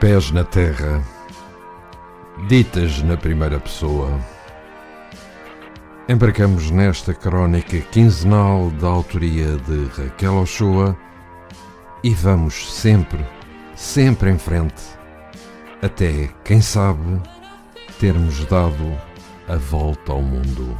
Pés na terra, ditas na primeira pessoa. Embarcamos nesta crónica quinzenal da autoria de Raquel Ochoa e vamos sempre, sempre em frente, até, quem sabe, termos dado a volta ao mundo.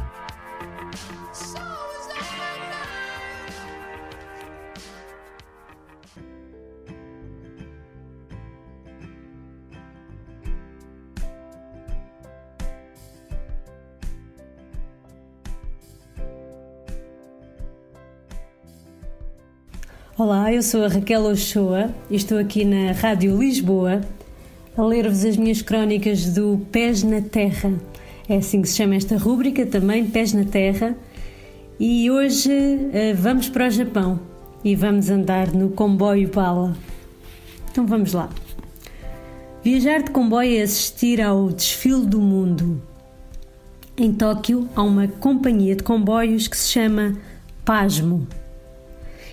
Olá, eu sou a Raquel Ochoa e estou aqui na Rádio Lisboa a ler-vos as minhas crónicas do Pés na Terra. É assim que se chama esta rúbrica também, Pés na Terra. E hoje uh, vamos para o Japão e vamos andar no comboio bala. Então vamos lá. Viajar de comboio é assistir ao desfile do mundo. Em Tóquio há uma companhia de comboios que se chama Pasmo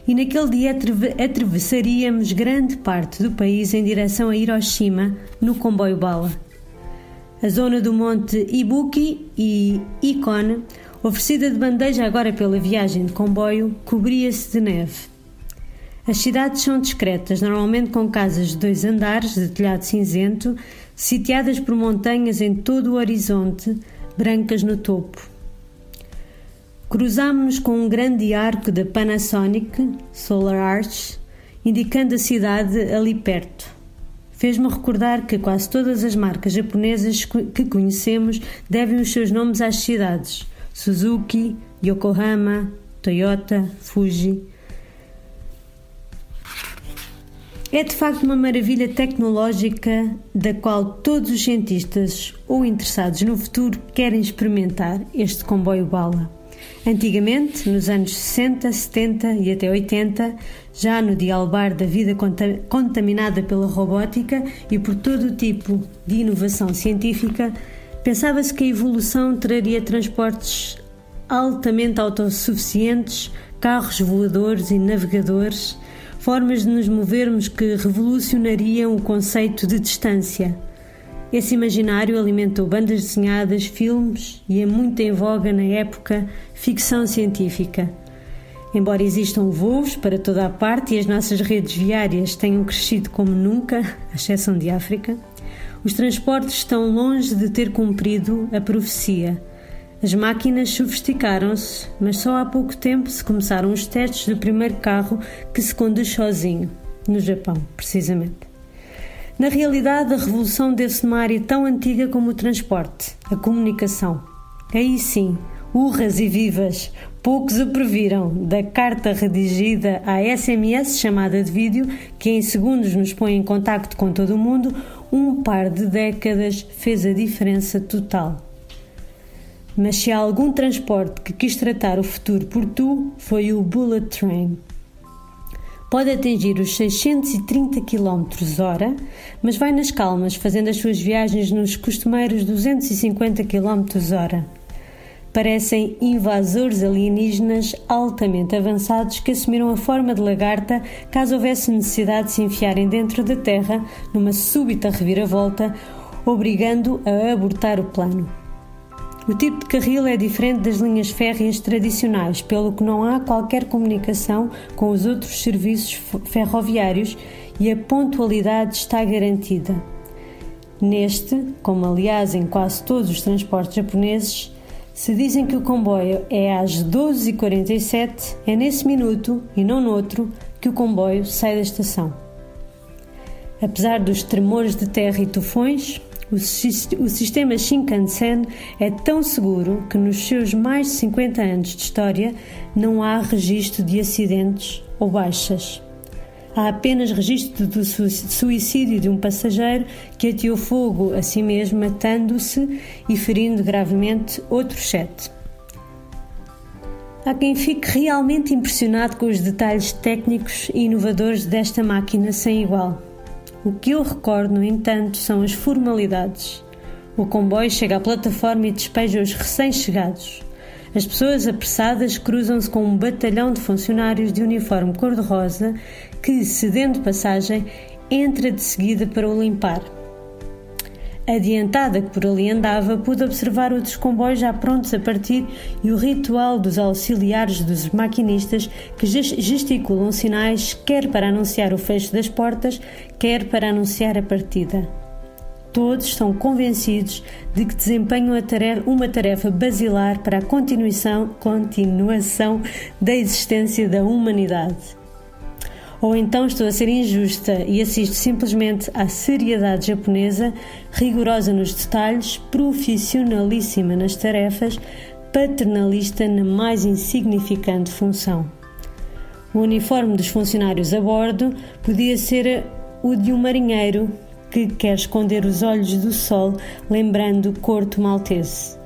e naquele dia atravessaríamos grande parte do país em direção a Hiroshima no comboio bala. A zona do Monte Ibuki e Ikone, oferecida de bandeja agora pela viagem de comboio, cobria-se de neve. As cidades são discretas, normalmente com casas de dois andares de telhado cinzento, sitiadas por montanhas em todo o horizonte, brancas no topo. Cruzámos-nos com um grande arco da Panasonic Solar Arch, indicando a cidade ali perto. Fez-me recordar que quase todas as marcas japonesas que conhecemos devem os seus nomes às cidades: Suzuki, Yokohama, Toyota, Fuji. É de facto uma maravilha tecnológica da qual todos os cientistas ou interessados no futuro querem experimentar este comboio bala. Antigamente, nos anos 60, 70 e até 80, já no dialbar da vida contaminada pela robótica e por todo o tipo de inovação científica, pensava-se que a evolução traria transportes altamente autossuficientes, carros voadores e navegadores, formas de nos movermos que revolucionariam o conceito de distância esse imaginário alimentou bandas desenhadas, filmes e é muito em voga na época ficção científica. Embora existam voos para toda a parte e as nossas redes viárias tenham crescido como nunca, à exceção de África, os transportes estão longe de ter cumprido a profecia. As máquinas sofisticaram-se, mas só há pouco tempo se começaram os testes do primeiro carro que se conduz sozinho, no Japão, precisamente. Na realidade, a revolução deve-se numa área tão antiga como o transporte, a comunicação. Aí sim, urras e vivas, poucos o previram, da carta redigida à SMS chamada de vídeo, que em segundos nos põe em contacto com todo o mundo, um par de décadas fez a diferença total. Mas se há algum transporte que quis tratar o futuro por tu, foi o Bullet Train. Pode atingir os 630 km hora, mas vai nas calmas, fazendo as suas viagens nos costumeiros 250 km hora. Parecem invasores alienígenas altamente avançados que assumiram a forma de lagarta caso houvesse necessidade de se enfiarem dentro da Terra numa súbita reviravolta, obrigando a abortar o plano. O tipo de carril é diferente das linhas férreas tradicionais, pelo que não há qualquer comunicação com os outros serviços ferroviários e a pontualidade está garantida. Neste, como aliás em quase todos os transportes japoneses, se dizem que o comboio é às 12h47, é nesse minuto e não noutro que o comboio sai da estação. Apesar dos tremores de terra e tufões, o, sistema Shinkansen é tão seguro que nos seus mais de 50 anos de história não há registro de acidentes ou baixas. Há apenas registro do suicídio de um passageiro que ateou fogo a si mesmo, matando-se e ferindo gravemente outros sete. Há quem fique realmente impressionado com os detalhes técnicos e inovadores desta máquina sem igual. O que eu recordo, no entanto, são as formalidades. O comboio chega à plataforma e despeja os recém-chegados. As pessoas apressadas cruzam-se com um batalhão de funcionários de uniforme cor-de-rosa que, cedendo passagem, entra de seguida para o limpar. Adiantada que por ali andava, pude observar outros comboios já prontos a partir e o ritual dos auxiliares dos maquinistas que gesticulam sinais quer para anunciar o fecho das portas, quer para anunciar a partida. Todos estão convencidos de que desempenham uma tarefa basilar para a continuação, continuação da existência da humanidade. Ou então estou a ser injusta e assisto simplesmente à seriedade japonesa, rigorosa nos detalhes, profissionalíssima nas tarefas, paternalista na mais insignificante função. O uniforme dos funcionários a bordo podia ser o de um marinheiro que quer esconder os olhos do sol, lembrando o corto maltese.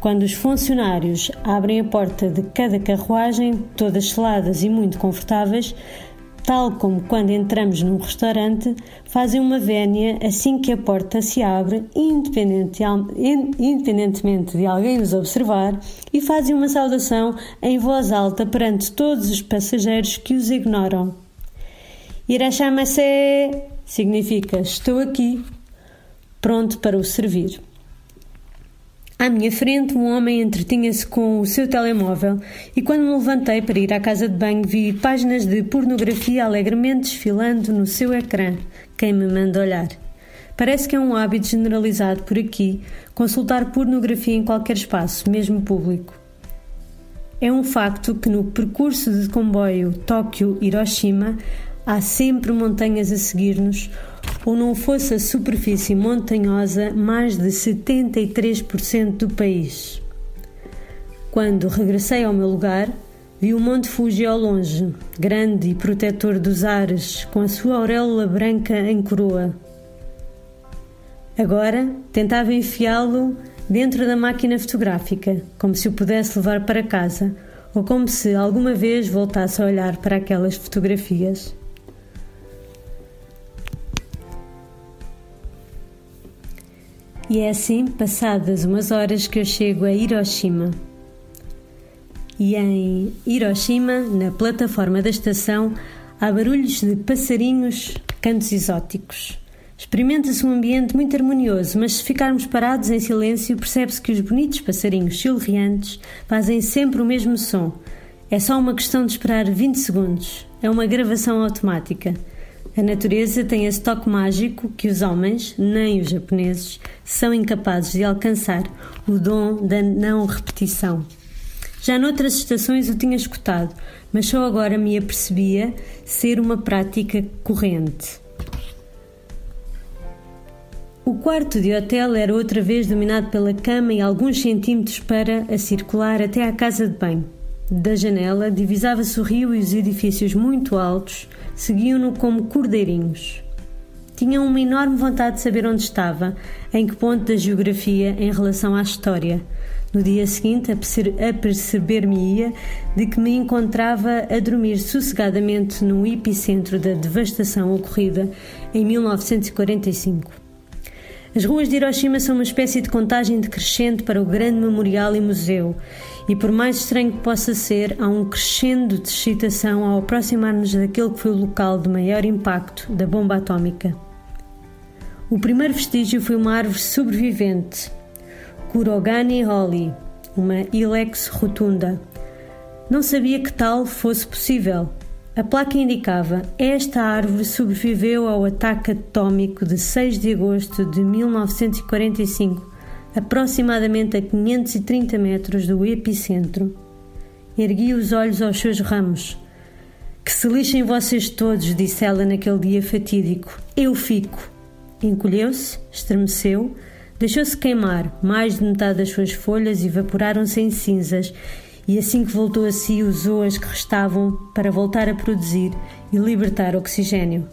Quando os funcionários abrem a porta de cada carruagem, todas seladas e muito confortáveis, tal como quando entramos num restaurante, fazem uma vénia assim que a porta se abre, independentemente de alguém nos observar, e fazem uma saudação em voz alta perante todos os passageiros que os ignoram. Irachama-se significa estou aqui, pronto para o servir. À minha frente, um homem entretinha-se com o seu telemóvel e, quando me levantei para ir à casa de banho, vi páginas de pornografia alegremente desfilando no seu ecrã. Quem me manda olhar? Parece que é um hábito generalizado por aqui consultar pornografia em qualquer espaço, mesmo público. É um facto que no percurso de comboio Tóquio-Hiroshima há sempre montanhas a seguir-nos ou não fosse a superfície montanhosa mais de 73% do país. Quando regressei ao meu lugar, vi o Monte Fuji ao longe, grande e protetor dos ares, com a sua auréola branca em coroa. Agora tentava enfiá-lo dentro da máquina fotográfica, como se o pudesse levar para casa, ou como se alguma vez voltasse a olhar para aquelas fotografias. E é assim, passadas umas horas, que eu chego a Hiroshima. E em Hiroshima, na plataforma da estação, há barulhos de passarinhos, cantos exóticos. Experimenta-se um ambiente muito harmonioso, mas se ficarmos parados em silêncio, percebe-se que os bonitos passarinhos chilreantes fazem sempre o mesmo som. É só uma questão de esperar 20 segundos. É uma gravação automática. A natureza tem esse toque mágico que os homens, nem os japoneses, são incapazes de alcançar o dom da não repetição. Já noutras estações o tinha escutado, mas só agora me apercebia ser uma prática corrente. O quarto de hotel era outra vez dominado pela cama e alguns centímetros para a circular até à casa de banho. Da janela divisava-se o rio e os edifícios muito altos seguiam-no como cordeirinhos. Tinham uma enorme vontade de saber onde estava, em que ponto da geografia em relação à história. No dia seguinte, aperceber-me-ia de que me encontrava a dormir sossegadamente no epicentro da devastação ocorrida em 1945. As ruas de Hiroshima são uma espécie de contagem decrescente para o grande memorial e museu, e por mais estranho que possa ser, há um crescendo de excitação ao aproximar-nos daquele que foi o local de maior impacto da bomba atómica. O primeiro vestígio foi uma árvore sobrevivente, Kurogani Holly, uma Ilex rotunda. Não sabia que tal fosse possível, a placa indicava: esta árvore sobreviveu ao ataque atômico de 6 de agosto de 1945, aproximadamente a 530 metros do epicentro. Ergui os olhos aos seus ramos. Que se lixem vocês todos, disse ela naquele dia fatídico. Eu fico. Encolheu-se, estremeceu, deixou-se queimar. Mais de metade das suas folhas evaporaram-se em cinzas e assim que voltou a si, usou as que restavam para voltar a produzir e libertar oxigênio.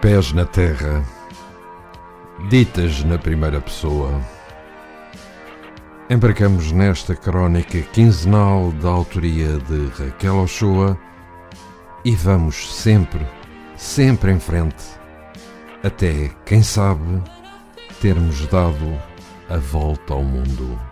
Pés na terra, ditas na primeira pessoa. Embarcamos nesta crónica quinzenal da autoria de Raquel Ochoa e vamos sempre, sempre em frente até, quem sabe, termos dado a volta ao mundo.